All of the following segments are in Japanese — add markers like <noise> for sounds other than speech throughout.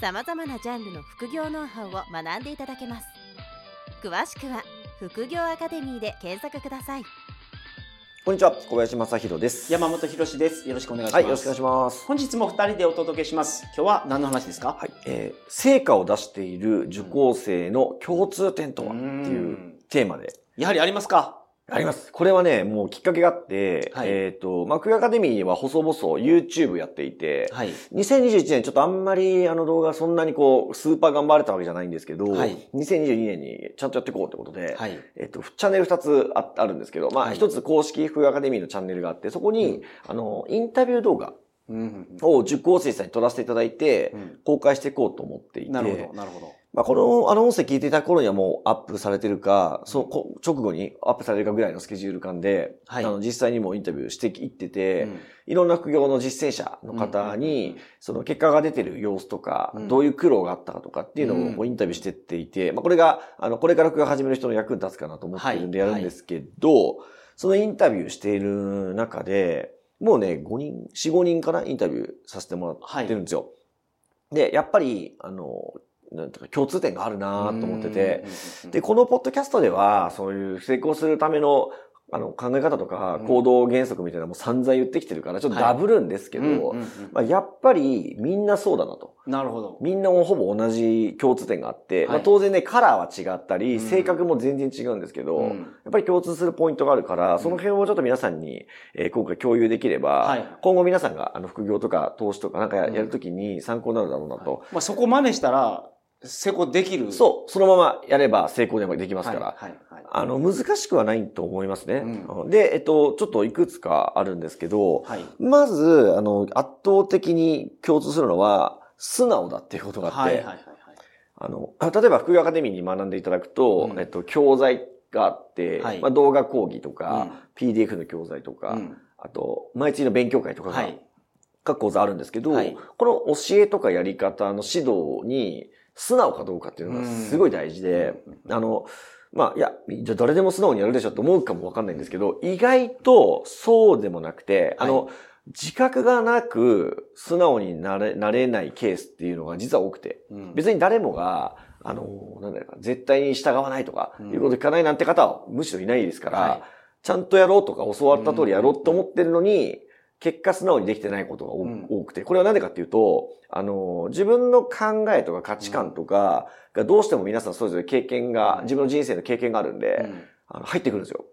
さまざまなジャンルの副業ノウハウを学んでいただけます。詳しくは副業アカデミーで検索ください。こんにちは。小林正弘です。山本博です。よろしくお願いします、はいよろしくお願いします。本日も二人でお届けします。今日は何の話ですか？はい、えー、成果を出している受講生の共通点とは？っていうテーマで。やはりありますか？あります。これはね、もうきっかけがあって、はい。えっ、と、マクアカデミーは細々 YouTube やっていて、はい。2021年ちょっとあんまりあの動画そんなにこう、スーパー頑張れたわけじゃないんですけど、はい。2022年にちゃんとやっていこうってことで、はい。えっと、チャンネル2つああるんですけど、まあ、はい。一つ公式福アカデミーのチャンネルがあって、そこに、うん。あの、インタビュー動画うんを受講生さんに撮らせていただいて、うん。公開していこうと思っていて、なるほどなるほどまあ、この、あの音声聞いていた頃にはもうアップされてるか、そのこ直後にアップされるかぐらいのスケジュール感で、はい。あの、実際にもインタビューしていってて、うん。いろんな副業の実践者の方に、その結果が出てる様子とか、うん。どういう苦労があったかとかっていうのうんをこうインタビューしてっていて、まあ、これが、あの、これから副業始める人の役に立つかなと思ってるんでやるんですけど、そのインタビューしている中で、もうね、5人、4、5人かなインタビューさせてもらってるんですよ。で、やっぱり、あの、なんていうか共通点があるなと思ってて、うんで、このポッドキャストでは、そういう成功するための、あの、考え方とかうん。行動原則みたいなのも散々言ってきてるから、ちょっとダブるんですけど、まあ、やっぱりみんなそうだなと。なるほど。みんなもほぼ同じ共通点があって、はい。まあ、当然ね、カラーは違ったり、うん。性格も全然違うんですけど、うん。やっぱり共通するポイントがあるから、その辺をちょっと皆さんに、えー今回共有できれば、はい。今後皆さんがあの副業とか投資とかなんかやるときに参考になるだろうなと。まあそこ真似したら成功できるそう、そのままやれば成功でもできますから。はいはいはい。あの、難しくはないと思いますね。うで、えっと、ちょっといくつかあるんですけど、はい。まず、あの、圧倒的に共通するのは、素直だっていうことがあって、はいはいはいはい。あの、例えば副業アカデミーに学んでいただくと、うん。えっと、教材があって、はい。まあ、動画講義とか、PDF の教材とか、うん。あと、毎月の勉強会とかが、はい。各講座あるんですけど、はい。この教えとかやり方の指導に素直かどうかっていうのがすごい大事で、あの、まあ、いや、じゃあ誰でも素直にやるでしょって思うかもわかんないんですけど、意外とそうでもなくて、あの、自覚がなく素直になれ、なれないケースっていうのが実は多くて、うん。別に誰もが、あの、なんだろうか、絶対に従わないとか、うん。いうこと聞かないなんて方はむしろいないですから、はい。ちゃんとやろうとか教わった通りやろうと思ってるのに、結果素直にできてないことが多,、うん。多くて、これは何でかっていうと、あの、自分の考えとか価値観とかがどうしても皆さんそれぞれ経験が、自分の人生の経験があるんで、うん。あの入ってくるんですよ。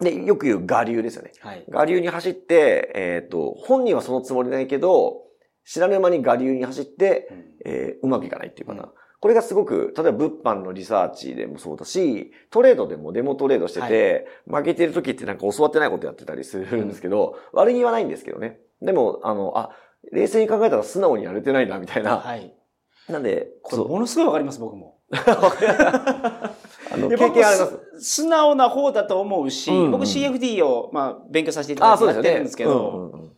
で、よく言う我流ですよね。はい。我流に走って、えっ、と、本人はそのつもりないけど、知らぬ間に我流に走って、うん。えーうまくいかないっていうパターン。うんこれがすごく、例えば物販のリサーチでもそうだし、トレードでもデモトレードしてて、負けてる時ってなんか教わってないことやってたりするんですけど、悪気はないんですけどね。でも、あの、あ、冷静に考えたら素直にやれてないな、みたいな。はいなんで、これものすごいわかります僕も <laughs> あの、で経験あります。素直な方だと思うし、うんうん僕 CFD を、まあ、勉強させていただあ、いてるんですけど、うんうんうん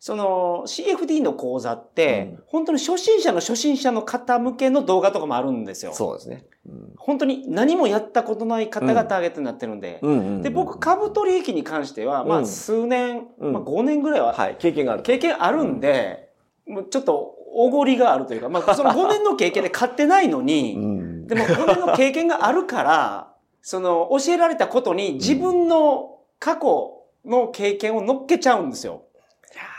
その CFD の講座って、うん本当に初心者の初心者の方向けの動画とかもあるんですよ。そうですね。うん本当に何もやったことない方がターゲットになってるんで。で、僕、株取引に関しては、まあ、うん数年、うんまあ、5年ぐらいははい、経験がある。経験あるんで、もうちょっとおごりがあるというか、まあ、その <laughs> 5年の経験で買ってないのうに、ん。でも5年の経験があるから、その教えられたことに自分の過去の経験を乗っけちゃうんですよ。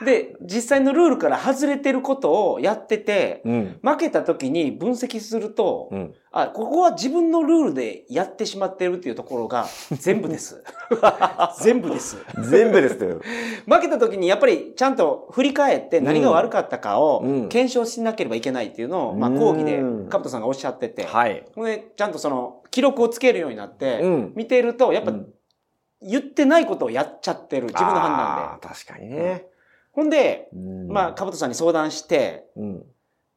で、実際のルールから外れてることをやってて、うん。負けた時に分析すると、うん。あ、ここは自分のルールでやってしまってるっていうところが <laughs> 全部です。<laughs> 全部です。全部ですよ。<laughs> 負けた時にやっぱりちゃんと振り返って何が悪かったかをうん検証しなければいけないっていうのを、まあうん講義でカブトさんがおっしゃってて、はい。ちゃんとその記録をつけるようになって、うん。見ているとやっぱうん言ってないことをやっちゃってる自分の判断で。確かにね。ほんで、うんまあ、かぶとさんに相談して、うん。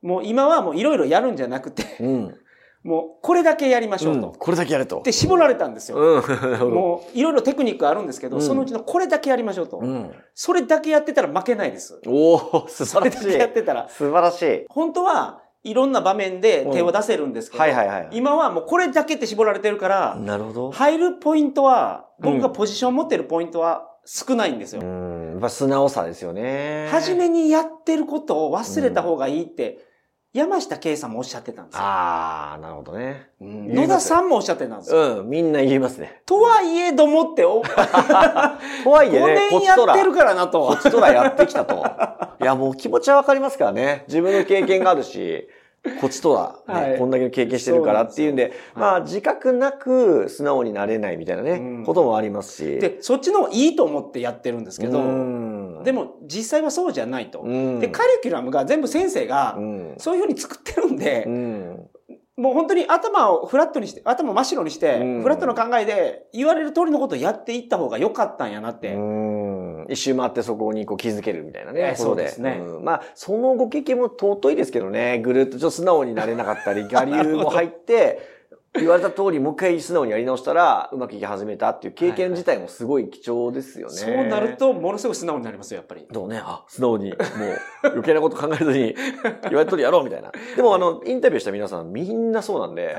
もう今はもういろいろやるんじゃなくて、うん。<laughs> もうこれだけやりましょうと。うんこれだけやれと。で、絞られたんですよ。<laughs> もういろいろテクニックあるんですけど、うんそのうちのこれだけやりましょうと。うん。それだけやってたら負けないです。おお素それだけ晴らしい。やってたら。素晴らしい。本当はいろんな場面で手を出せるんですけど、はいはいはい。今はもうこれだけって絞られてるから、なるほど。入るポイントは、うん僕がポジション持ってるポイントは少ないんですよ。うん。やっぱ素直さですよね。初めにやってることを忘れた方がいいって、山下圭さんもおっしゃってたんですよ。ああ、なるほどね。うん野田さんもおっしゃってたんですよ。うん。みんな言いますね。とはいえどもって、お <laughs> とはいえ5ね、こ年やってるからなことっ。ちとらやってきたと。いや、もう気持ちはわかりますからね。自分の経験があるし、こっちとら、ねはい。こんだけ経験してるからっていうんで、でまあ、自覚なく素直になれないみたいなね、うん。こともありますし。で、そっちの方がいいと思ってやってるんですけど、うん。でも実際はそうじゃないと。うん。で、カリキュラムが全部先生がうん。そういうふうに作ってるんでう、ん。もう本当に頭をフラットにして、頭を真っ白にして、うん。フラットの考えで言われる通りのことをやっていった方が良かったんやなって。うん一周回ってそこにこう気づけるみたいなね。そうですねんまあ、そのご経験も尊いですけどね。ぐるっとちょっと素直になれなかったり、我流も入って、<laughs> 言われた通りもう一回素直にやり直したら、うまくいき始めたっていう経験自体もすごい貴重ですよね。そうなる。と、ものすごい素直になりますよ、やっぱり。どうね、あ、素直に、もう、余計なこと考えずに、言われた通りやろうみたいな。でもあの、インタビューした皆さんみんなそうなんで、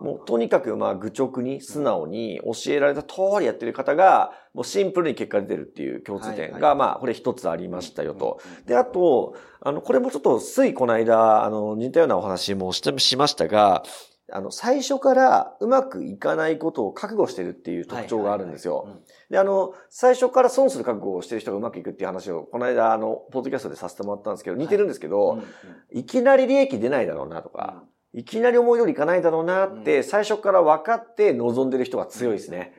もうとにかくまあ愚直に素直に教えられた通りやってる方が、もうシンプルに結果出てるっていう共通点はいが、まあこれ一つありましたよと。で、あと、あの、これもちょっとついこの間、あの、似たようなお話もしてしましたが、あの、最初からうまくいかないことを覚悟してるっていう特徴があるんですよ。で、あの、最初から損する覚悟をしてる人がうまくいくっていう話を、この間、あの、ポッドキャストでさせてもらったんですけど、似てるんですけど、いきなり利益出ないだろうなとか、いきなり思い通りいかないだろうなって、最初から分かって望んでる人が強いですね。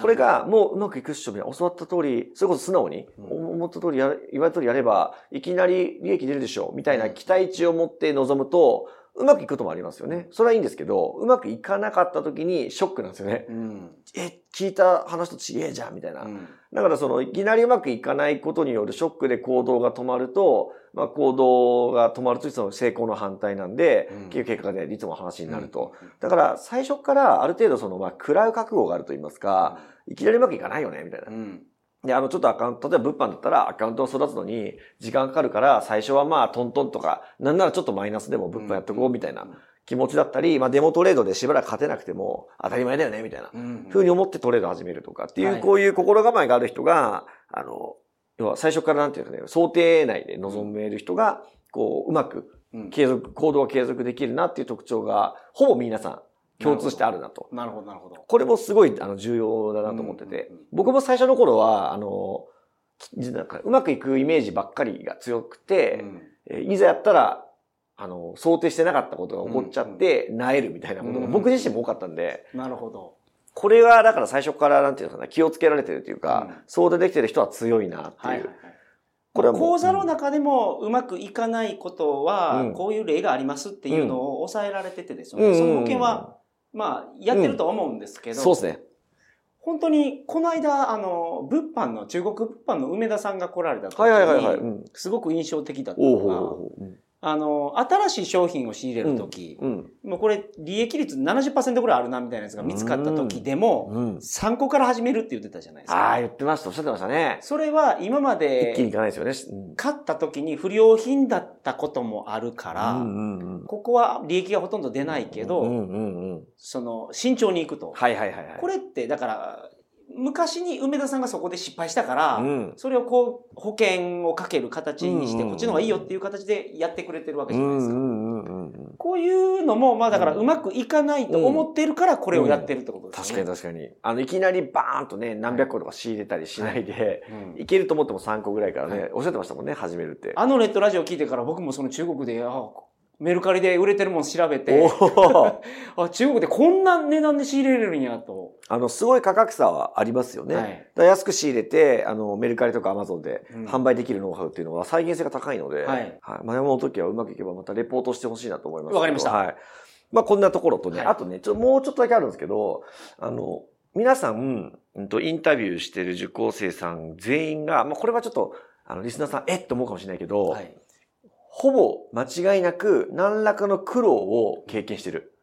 これがもううまくいくっしょみたいな、教わった通り、それこそ素直に、うん。思った通りやる、言われた通りやれば、いきなり利益出るでしょう、みたいな期待値を持って臨むと、うまくいくこともありますよね。それはいいんですけど、うまくいかなかった時にショックなんですよね。うんえ、聞いた話と違えじゃん、みたいな。うんだからその、いきなりうまくいかないことによるショックで行動が止まると、まあ行動が止まるとその成功の反対なんで、うん結局結果がね、いつも話になると。だから最初からある程度その、まあ、食らう覚悟があると言いますか、いきなりうまくいかないよね、みたいなう。んで、あの、ちょっとアカウント、例えば物販だったらアカウントを育つのに時間かかるから、最初はまあトントンとか、なんならちょっとマイナスでも物販やっとこうみたいな気持ちだったり、まあデモトレードでしばらく勝てなくても当たり前だよね、みたいな。うんふうに思ってトレード始めるとかっていう、はい。こういう心構えがある人が、あの、要は最初からなんていうかね、想定内で臨める人が、こう、うまくうん。継続、行動が継続できるなっていう特徴が、ほぼ皆さん共通してあるなと。なるほど、なるほど。これもすごいあの重要だなと思ってて、うんうんうん僕も最初の頃は、あの、なんかうまくいくイメージばっかりが強くて、うんえーいざやったら、あの、想定してなかったことが起こっちゃって、萎えるみたいなことが僕自身も多かったんで、なるほど。これはだから最初からなんていうのかな、気をつけられてるというか、うんそうでできてる人は強いなっていう。はいはいはい。これは講座の中でもうまくいかないことはうん、こういう例がありますっていうのを抑えられててですよね。うんその保険は、まあ、やってるとは思うんですけど、そうですね。本当に、この間、あの、物販の、中国物販の梅田さんが来られた時はいはいはいはい。うに、ん。すごく印象的だったおうほうのが。うんあの、新しい商品を仕入れる時、うん。もうこれ、利益率70%ぐらいあるな、みたいなやつが見つかった時でも、うん。3個から始めるって言ってたじゃないですああ、か。言ってました。おっしゃってましたね。それは今ま一気にいでかないですよね。うん買った時に不良品だったこともあるから、うんうんうんここは利益がほとんど出ないけど、うんうんうん。その、慎重にいくと。はいはいはいはい。これって、だから、昔に梅田さんがそこで失敗したから、うん。それをこう、保険をかける形にして、うんこっちの方がいいよっていう形でやってくれてるわけうじゃないですか。んうんうんうんうん。こういうのも、まあだからうんうまくいかないと思ってるからこれをやってるってことです確かよね。に確かに。あの、いきなりバーンとね、何百個とか仕入れたりしないで、<laughs> うんいけると思っても3個ぐらいからね、はいおっしゃってましたもんね、始めるって。あのネットラジオ聞いてから僕もその中国で、あメルカリで売れてるもん調べおて、ー <laughs> あ中国でこんな値段で仕入れれるんやと。あの、すごい価格差はありますよね。はい安く仕入れて、あの、メルカリとかアマゾンでうん販売できるノウハウっていうのは再現性が高いので、はいまあ、山本時はうまくいけばまたレポートしてほしいなと思います。わかりましたはい。まあ、こんなところとね、はいあとね、ちょ、もうちょっとだけあるんですけど、あの、皆さん、うんと、インタビューしてる受講生さん全員が、まあ、これはちょっと、あの、リスナーさん、えっと思うかもしれないけど、はい。ほぼ間違いなく何らかの苦労を経験してる。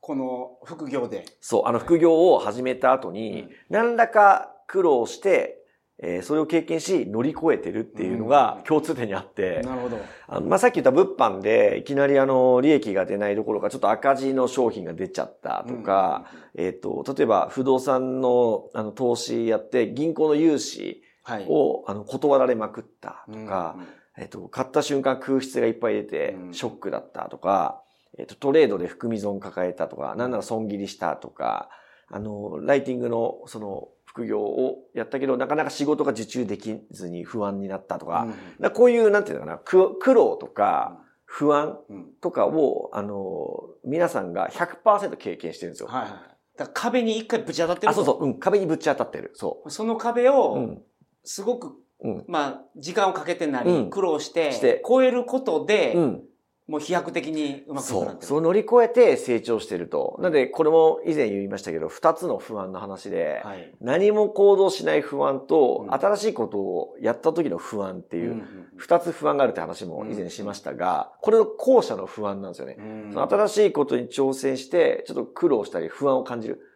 この副業で。そう、あの副業を始めた後に、何らか苦労して、えーそれを経験し乗り越えてるっていうのが共通点にあって、なるほど。あのまあ、さっき言った物販でいきなりあの利益が出ないどころかちょっと赤字の商品が出ちゃったとか、えっ、と、例えば不動産のあの投資やって銀行の融資はい。をあの断られまくったとうんか、えっと、買った瞬間空室がいっぱい出てうんショックだったとか、えっと、トレードで含み損抱えたとか、なんなら損切りしたとか、あの、ライティングのその副業をやったけど、なかなか仕事が受注できずに不安になったとか、うんこういう、なんていうのかな、苦苦労とか不安うんとかを、あの、皆さんが100%経験してるんですよ。はいはい。だから壁に一回ぶち当たってるあ、そうそう、うん、壁にぶち当たってる。そその壁う。うを、ん。すごく、うん。まあ、時間をかけてなり、うん苦労して、超えることで、うん。もう飛躍的にうまく。なってる。そう乗り越えて成長してると。なんで、これも以前言いましたけど、二つの不安の話で、はい。何も行動しない不安と、うん新しいことをやった時の不安っていう、二つ不安があるって話も以前しましたが、これの後者の不安なんですよね。うんその新しいことに挑戦して、ちょっと苦労したり不安を感じるうん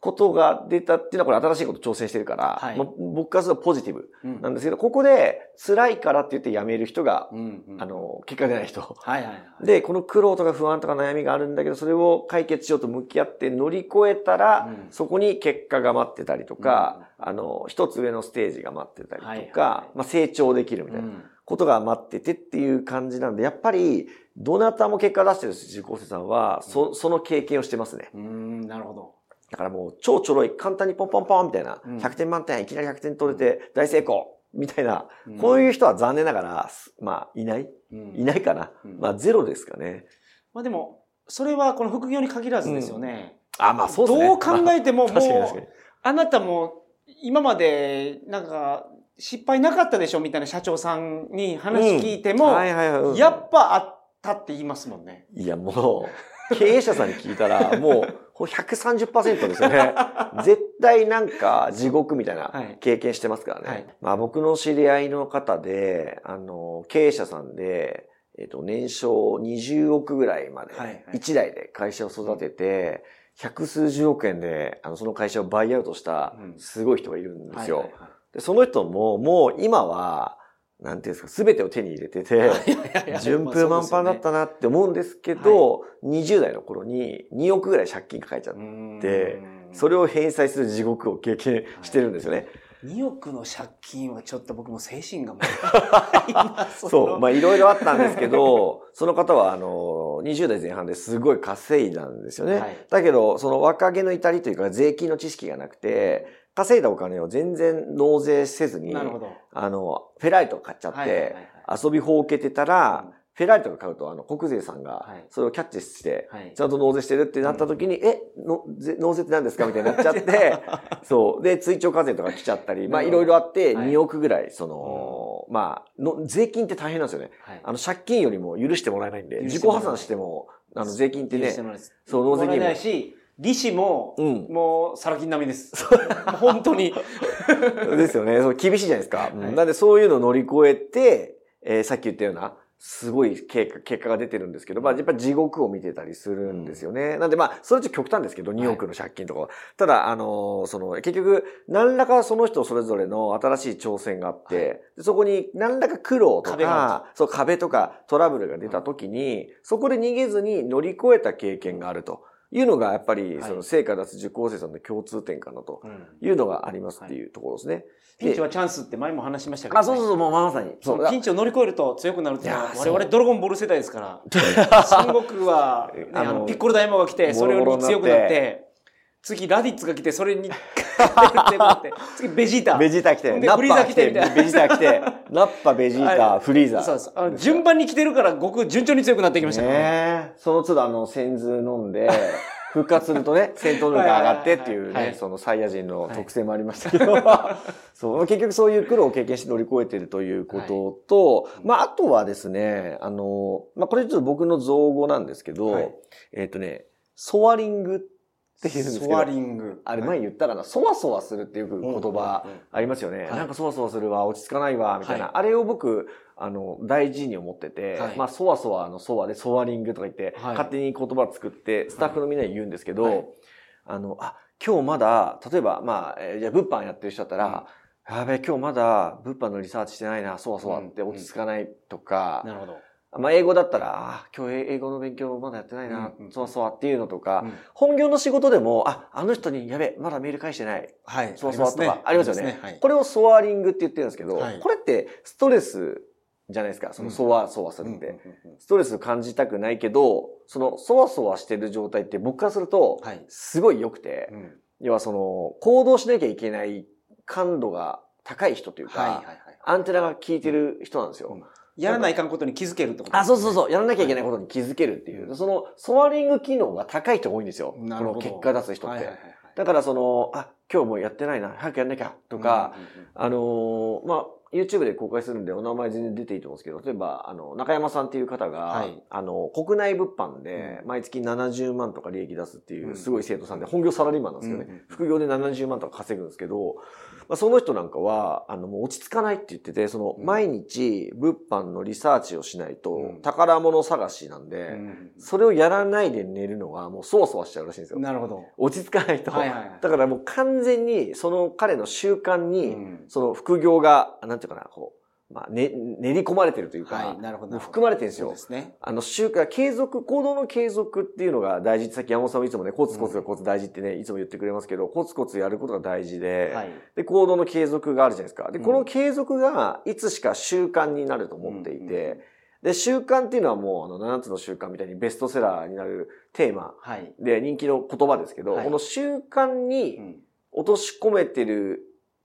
ことが出たっていうのは、これ新しいこと挑戦してるから、はい。もう僕からするとポジティブうん。なんですけど、ここで辛いからって言って辞める人が、うんうん。あの、結果出ない人。はいはいはい。で、この苦労とか不安とか悩みがあるんだけど、それを解決しようと向き合って乗り越えたら、うん。そこに結果が待ってたりとか、あの、一つ上のステージが待ってたりとか、はいはいまあ、成長できるみたいなうん。ことが待っててっていう感じなんで、やっぱり、どなたも結果出してる受講生さんは、そ、その経験をしてますね。うーん、なるほど。だからもう、超ちょろい、簡単にポンポンポンみたいな、うん100点満点、いきなり100点取れて大成功みたいな、うんこういう人は残念ながら、まあ、いない？うんいないかな？うんまあ、ゼロですかね。まあでも、それはこの副業に限らずですよね。あ、まあそうですね。どう考えてももう。あなたも今までなんか失敗なかったでしょみたいな社長さんに話聞いても、やっぱあったって言いますもんね。いや、もう、経営者さんに聞いたら、<laughs> もう、これ130%ですよね。絶対なんか地獄みたいはない経験してますからね。はいまあ僕の知り合いの方で、あの、経営者さんで、えっと、年商20億ぐらいまではいはい、一代で会社を育てて、百数十億円で、あの、その会社をバイアウトしたうん、すごい人がいるんですよ。でその人も、もう今は、なんていうんですか、すべてを手に入れてて、<laughs> 順風満帆だったなって思うんですけど、20代の頃に2億ぐらい借金抱えちゃって、それを返済する地獄を経験してるんですよね。2億の借金はちょっと僕も精神がもう <laughs> そう。まあいろいろあったんですけど、<laughs> その方はあの、20代前半ですごい稼いだんですよね。はいだけど、その若気の至りというか税金の知識がなくて、稼いだお金を全然納税せずに、なるほど。あの、フェラーリとか買っちゃって、はいはいはいはい。遊びほうけてたら、うん。フェラーリとか買うと、あの、国税さんがはい、それをキャッチして、はい。ちゃんと納税してるってなった時に、え、のぜ納税って何ですかみたいになっちゃって、<laughs> そう。で、追徴課税とか来ちゃったり、まあ、いろいろあって、はい。2億ぐらい、その、まあの、税金って大変なんですよね。はい。あの、借金よりも許してもらえないんで、自己破産しても、あの、税金ってねそう納税義務利子も、うんもう、サラ金並みです。本当に。<laughs> ですよね。そう厳しいじゃないですか。うんはいなんでそういうのを乗り越えて、えーさっき言ったような、すごい結果結果が出てるんですけど、まあやっぱり地獄を見てたりするんですよね。なんでまあ、それちょっと極端ですけど、2億の借金とかは。ただ、あのーその、結局、何らかその人それぞれの新しい挑戦があって、はいでそこに何らか苦労とか、そう、壁とかトラブルが出た時に、そこで逃げずに乗り越えた経験があるというのが、やっぱり、はいその成果出す受講生さんの共通点かなとうんいうのがありますっていうところですね。ピンチはチャンスって前も話しましたけど、ね。あ、そうそうそう、もうまさに。そのピンチを乗り越えると強くなるっていうのは、我々ドラゴンボール世代ですから。孫悟空は、ね、あの、ピッコロ大魔が来て、それより強くなって、次ラディッツが来て、それに <laughs> 次ベジータ。ベジータ来て、ナッパ来て、ベジータ来て、<laughs> ナッパ、ベジータ、はい。フリーザ。そうです。あの順番に来てるから、ごく順調に強くなってきましたね。その都度あの、先頭飲んで、<laughs> 復活するとね、戦闘力が上がってっていうね、はいはいはいそのサイヤ人の特性もありましたけど、そう、結局そういう苦労を経験して乗り越えてるということと、まあ、あとはですね、あの、まあ、これちょっと僕の造語なんですけど、はい。えっ、とね、ソアリングっって言うんですけソワど、リング。あれ前言ったかな、そわそわするっていう言葉ありますよね。はい。なんかそわそわするわ、落ち着かないわ、みたいな。はい。あれを僕、あの、大事に思ってて、はい。まあ、そわそわのそわで、ソワリングとか言って、はい。勝手に言葉作って、スタッフのみんなに言うんですけど、はい。あの、あ、今日まだ、例えば、まあ、えーじゃあ物販やってる人だったら、やべえ、今日まだ物販のリサーチしてないな、そわそわってうん。落ち着かないとか、なるほど。まあ、英語だったら、あ今日英語の勉強まだやってないなうんうん、そわそわっていうのとか、うん本業の仕事でも、あ、あの人に、やべえ、まだメール返してない。はい。そわそわとかありますよね。はい。これをソワリングって言ってるんですけど、はいこれってストレスじゃないですか。そのソワソワするって。うんうんうんストレス感じたくないけど、そのソワソワしてる状態って僕からすると、はい。すごい良くて、うん要はその、行動しなきゃいけない感度が高い人というか、はいはいはい。アンテナが効いてる人なんですよ。やらないかんことに気づけるってことあ、そうそうう。そう。やらなきゃいけないことに気づけるっていう。その、ソワリング機能が高い人が多いんですよ。なるほどこの結果出す人って。はいはいはいはいだからその、あ、今日もうやってないな、早くやんなきゃ、とか、、あのーまあ、YouTube で公開するんでお名前全然出ていいと思うんですけど、例えば、あの、中山さんっていう方が、はいあの、国内物販でう毎月70万とか利益出すっていうう、んすごい生徒さんで、本業サラリーマンなんですよね。うんうん副業で70万とか稼ぐんですけど、まあ、その人なんかは、あの、もう落ち着かないって言ってて、その、うん毎日物販のリサーチをしないとうん、宝物探しなんで、うんそれをやらないで寝るのがもうそわそわしちゃうらしいんですよ。なるほど。落ち着かないと。はいはいはいだからもう完全にその彼の習慣に、うんその副業が、なんていうかな、こう、まあ、ね、練り込まれてるというか、はい、なるほど。含まれてるんですよそうですね。あの習慣、継続、行動の継続っていうのが大事さっき山本さんもいつもね、コツコツがコツ大事ってね、いつも言ってくれますけど、コツコツやることが大事で、はい。で、行動の継続があるじゃないですか。で、うんこの継続がいつしか習慣になると思っていて、で、習慣っていうのはもう、あの、7つの習慣みたいにベストセラーになるテーマはい。で人気の言葉ですけど、はいこの習慣にうん落とし込めてる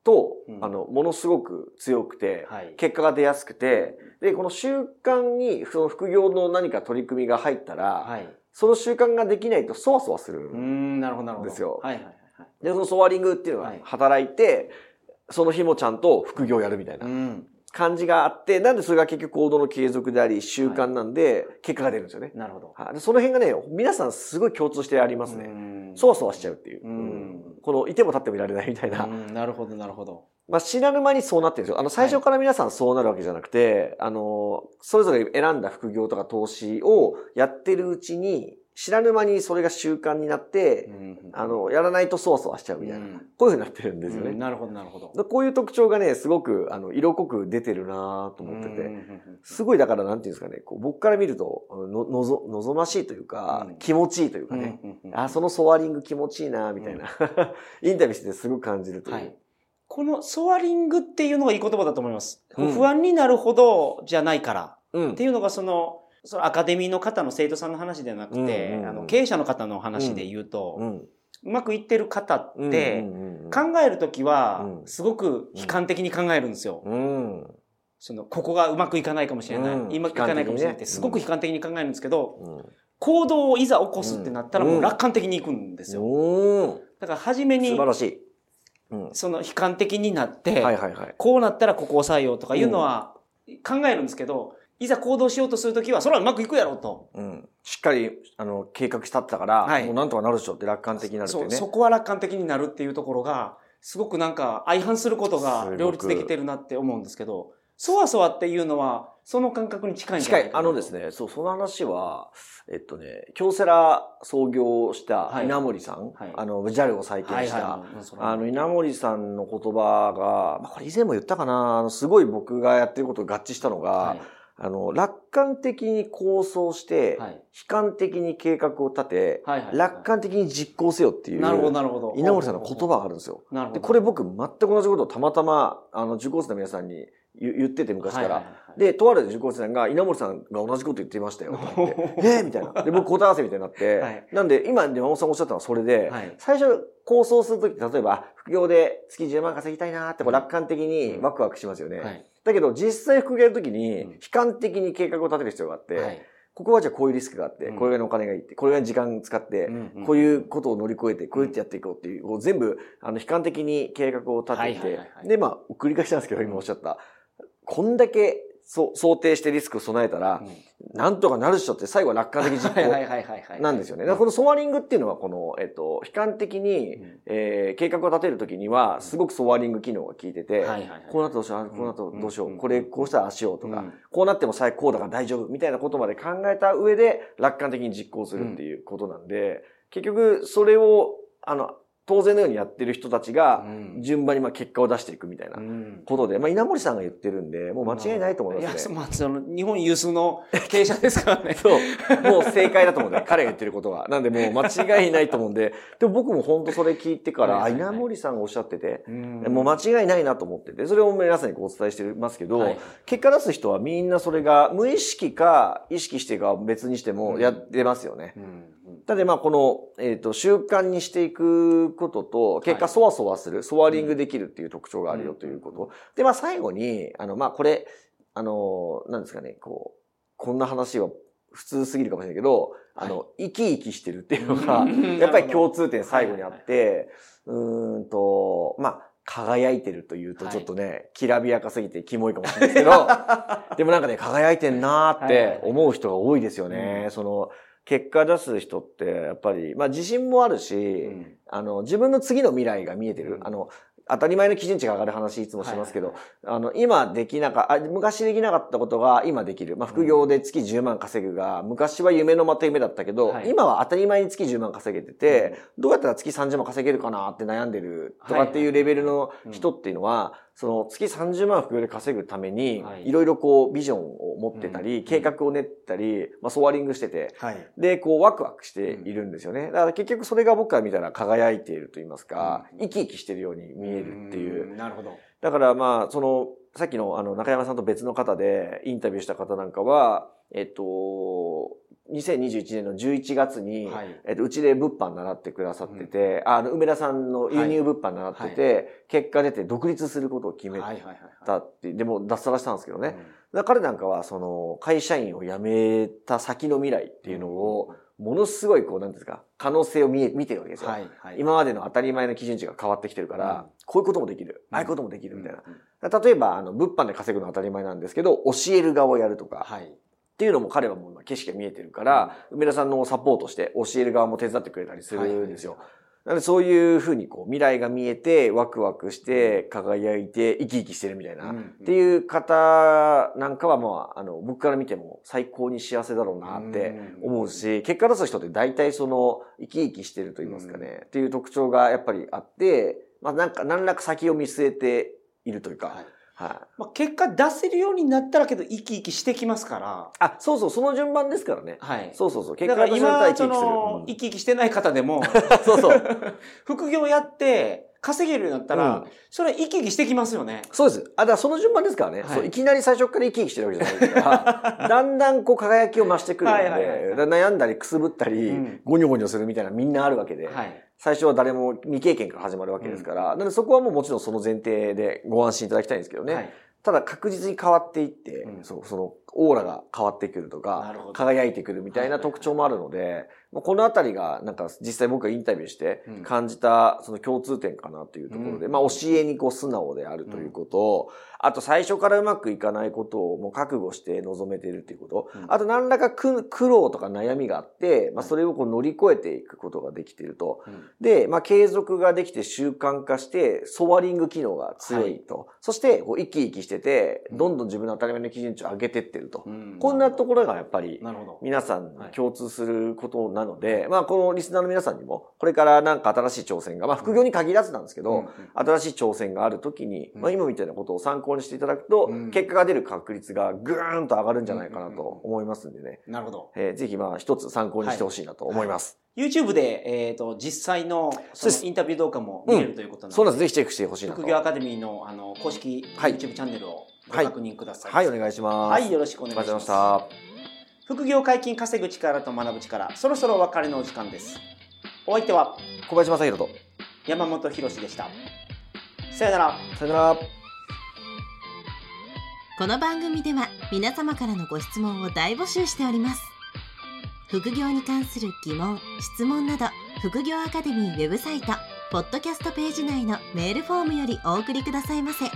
と、うんあの、ものすごく強くて、はい。結果が出やすくて、で、この習慣に、その副業の何か取り組みが入ったら、はい。その習慣ができないとそわそわする。ん、なるほど、なるほど。ですよはいはいはい。で、そのソワリングっていうのがはい働いて、その日もちゃんと副業やるみたいなうん。感じがあって、なんでそれが結局行動の継続であり、習慣なんで、結果が出るんですよね。なるほど。その辺がね、皆さんすごい共通してありますね。ねそわそわしちゃうっていう。この、いても立ってもいられないみたいな。うんなるほど、なるほど。まあ、知らぬ間にそうなってるんですよ。あの、最初から皆さんそうなるわけじゃなくて、あの、それぞれ選んだ副業とか投資をやってるうちに、知らぬ間にそれが習慣になって、あの、やらないとそわそわしちゃうみたいな。うんこういうふうになってるんですよね。うんなるほど、なるほど。でこういう特徴がね、すごく、あの、色濃く出てるなと思ってて。すごいだから、なんていうんですかね、こう僕から見ると、の、のぞ、望ましいというか、うん気持ちいいというかね。あ、そのソワリング気持ちいいなみたいな、インタビューしててすごく感じるという。はい。このソワリングっていうのがいい言葉だと思います。うん不安になるほどじゃないから。うんっていうのがその、そのアカデミーの方の生徒さんの話ではなくて、うんうんうんあの経営者の方の話で言うと、う。うんまくいってる方って、うんうんうんうん考えるときはう、んすごく悲観的に考えるんですよ。うん。その、ここがうまくいかないかもしれない。うんうまくいかないかもしれないって、すごく悲観的に考えるんですけど、うん。行動をいざ起こすってなったらうんもう楽観的に行くんですよ。うん。だから初め素に晴らしい。うん。その悲観的になって。こうなったらここを抑えようとかいうのは考えるんですけど、いざ行動しようとするときは、それはうまくいくやろうと。うん。しっかり、あの、計画したってたから、はいもうなんとかなるでしょって楽観的になるっていね。そううそこは楽観的になるっていうところが、すごくなんか相反することが両立できてるなって思うんですけど、そわそわっていうのは、その感覚に近いんじゃ近い。ないかなあのです。ね、そう、その話は、えっとね、京セラ創業したはい稲森さん、はいあの、JAL を再建はいした、あの、稲森さんの言葉が、まあ、これ以前も言ったかな、あの、すごい僕がやってることと合致したのが、はいあの、楽観的に構想して、はい悲観的に計画を立て、はいはい楽観的に実行せよっていう、なるほど、なるほど。稲森さんの言葉があるんですよ。で、なるほど。これ僕全く同じことをたまたま、あの、受講生の皆さんに言言ってて昔から。はいはいはいはいで、とある受講生さんが、稲森さんが同じこと言ってましたよ。<laughs> えーみたいな。で、僕答え合わせみたいになって。<laughs> はいなんで、今、山本さんがおっしゃったのはそれで、はい最初構想するとき、例えば、副業で月10万稼ぎたいなーって楽観的にワクワクしますよね。はい。だけど、実際副業やるときにうん、悲観的に計画を立てる必要があって、はい。ここはじゃあこういうリスクがあって、うん。これぐらいのお金がいって、これぐらいの時間使って、うんうんこういうことを乗り越えて、こうやってやっていこうっていう、こう全部、あの、悲観的に計画を立ててで、まあ、繰り返しなんですけど、今おっしゃった、こんだけそう想定してリスクを備えたら、なんとかなるっしょって最後は楽観的実行。<laughs> なんですよね。だからこのソワリングっていうのは、この、えっと、悲観的に、うん。えー計画を立てるときには、すごくソワリング機能が効いてて、こうなったらどうしよう、あこうなったらどうしよう、うん。これこうしたらああしようとか、うん。こうなっても最高だから大丈夫みたいなことまで考えた上で楽観的に実行するっていうことなんで、結局それを、あの、当然のようにやってる人たちがうん順番にまあ結果を出していくみたいなうんことで、まあ稲森さんが言ってるんで、もう間違いないと思いますね。いや、まあ、その、日本有数の経営者ですからね。<laughs> そう。もう正解だと思うんで、彼が言ってることは。なんでもう間違いないと思うんで、でも僕も本当それ聞いてから、稲森さんがおっしゃってて、うんもう間違いないなと思ってて、それを皆さんにこうお伝えしてますけど、はい結果出す人はみんなそれが無意識か意識してかは別にしてもやってますよね。うんただまあこの、えっ、と、習慣にしていくことと、結果そわそわする、ソワリングできるっていう特徴があるよということ。で、まあ最後に、あの、まあこれ、あの、なんですかね、こう、こんな話は普通すぎるかもしれないけど、あの、生き生きしてるっていうのが、<laughs> うんやっぱり共通点最後にあって、うーんと、まあ、輝いてるというとちょっとね、きらびやかすぎてキモいかもしれないですけど、<laughs> でもなんかね、輝いてんなーって思う人が多いですよね。その、結果出す人って、やっぱり、まあ自信もあるし、うん。あの、自分の次の未来が見えてる。うん。あの、当たり前の基準値が上がる話いつもしますけど、はいあの、今できなかあ、昔できなかったことが今できる。まあ副業で月10万稼ぐが、昔は夢のまた夢だったけど、はい。今は当たり前に月10万稼げてて、どうやったら月30万稼げるかなって悩んでるとかっていうレベルの人っていうのは、その月30万副業で稼ぐためには、いいろいろこうビジョンを持ってたり、うん計画を練ったり、まあソワリングしてて、はい。で、こうワクワクしているんですよね。だから結局それが僕から見たら輝いていると言いますか、うん生き生きしてるように見えるっていう。ん。なるほど。だからまあ、その、さっきのあの中山さんと別の方でインタビューした方なんかは、えっと、2021年の11月に、はいえっと、うちで物販習ってくださってて、あの、梅田さんの輸入物販習ってて、結果出て独立することを決めはいはいはいたって、でも脱サラしたんですけどね。はい。だから彼なんかは、その、会社員を辞めた先の未来っていうのを、ものすごい、こう、なんですか、可能性を見え、見てるわけですよ。はいはい。今までの当たり前の基準値が変わってきてるから、うんこういうこともできる。うんああいうこともできるみたいな。うん。例えば、あの、物販で稼ぐのは当たり前なんですけど、教える側をやるとか、はい。っていうのも彼はもう今景色が見えてるから、梅田さんのサポートして教える側も手伝ってくれたりするんですよ。なのでそういうふうにこう未来が見えてワクワクして輝いて生き生きしてるみたいな、うんっていう方なんかはまああの僕から見ても最高に幸せだろうなって思うし、結果出す人って大体その生き生きしてると言いますかね、っていう特徴がやっぱりあって、まあなんか何らか先を見据えているというか、はい。はい。まあ、結果出せるようになったらけど生き生きしてきますから。あ、そうそう、その順番ですからね。はい。そうそうそう。結果出されたら生き生きする。のうん、生き生きしてない方でも、<laughs> そうそう。<laughs> 副業やって稼げるようになったら、うんそれは生き生きしてきますよね。そうです。あ、だからその順番ですからね。はいそういきなり最初から生き生きしてるわけじゃないですから、<laughs> だんだんこう輝きを増してくるので、はいはいはい悩んだりくすぶったり、うんゴニョゴニョするみたいなみんなあるわけで、はい。最初は誰も未経験から始まるわけですから、なのでそこはもうもちろんその前提でご安心いただきたいんですけどね。はい。ただ確実に変わっていって、うんそうそのオーラが変わってくるとなか輝いてくるみたいな特徴もあるので、このあたりがなんか実際僕がインタビューしてうん。感じたその共通点かなというところで、うん。まあ教えにこう素直であるということ、あと最初からうまくいかないことをもう覚悟して臨めているということ、うん。あと何らか苦苦労とか悩みがあって、まあそれをこう乗り越えていくことができていると。うん。で、まあ、継続ができて習慣化して、ソワリング機能が強いと。そして、こう生き生きしてて、うん。どんどん自分の当たり前の基準値を上げてってると。うん。こんなところがやっぱり。皆さん共通することなので、まあ、このリスナーの皆さんにも、これからなんか新しい挑戦が、まあ、副業に限らずなんですけど、うんうん新しい挑戦があるときに、うんまあ、今みたいなことを参考にしていただくと、うん結果が出る確率がぐーんと上がるんじゃないかなと思いますんでね。なるほど。えーぜひ、まあ、一つ参考にしてほしいなと思います。YouTube で、えっ、と、実際の、のインタビュー動画も見れるということなので、そうなんです。ぜひチェックしてほしいなと。副業アカデミーの、あの、公式はい YouTube チャンネルをごはい確認ください。はい、お願いします。はい、よろしくお願いしありがとうます。ございま副業解禁稼ぐ力と学ぶ力、そろそろお別れのお時間です。お相手は。小林正宏と。山本博史でした。さよなら。さよなら。この番組では皆様からのご質問を大募集しております副業に関する疑問・質問など副業アカデミーウェブサイトポッドキャストページ内のメールフォームよりお送りくださいませ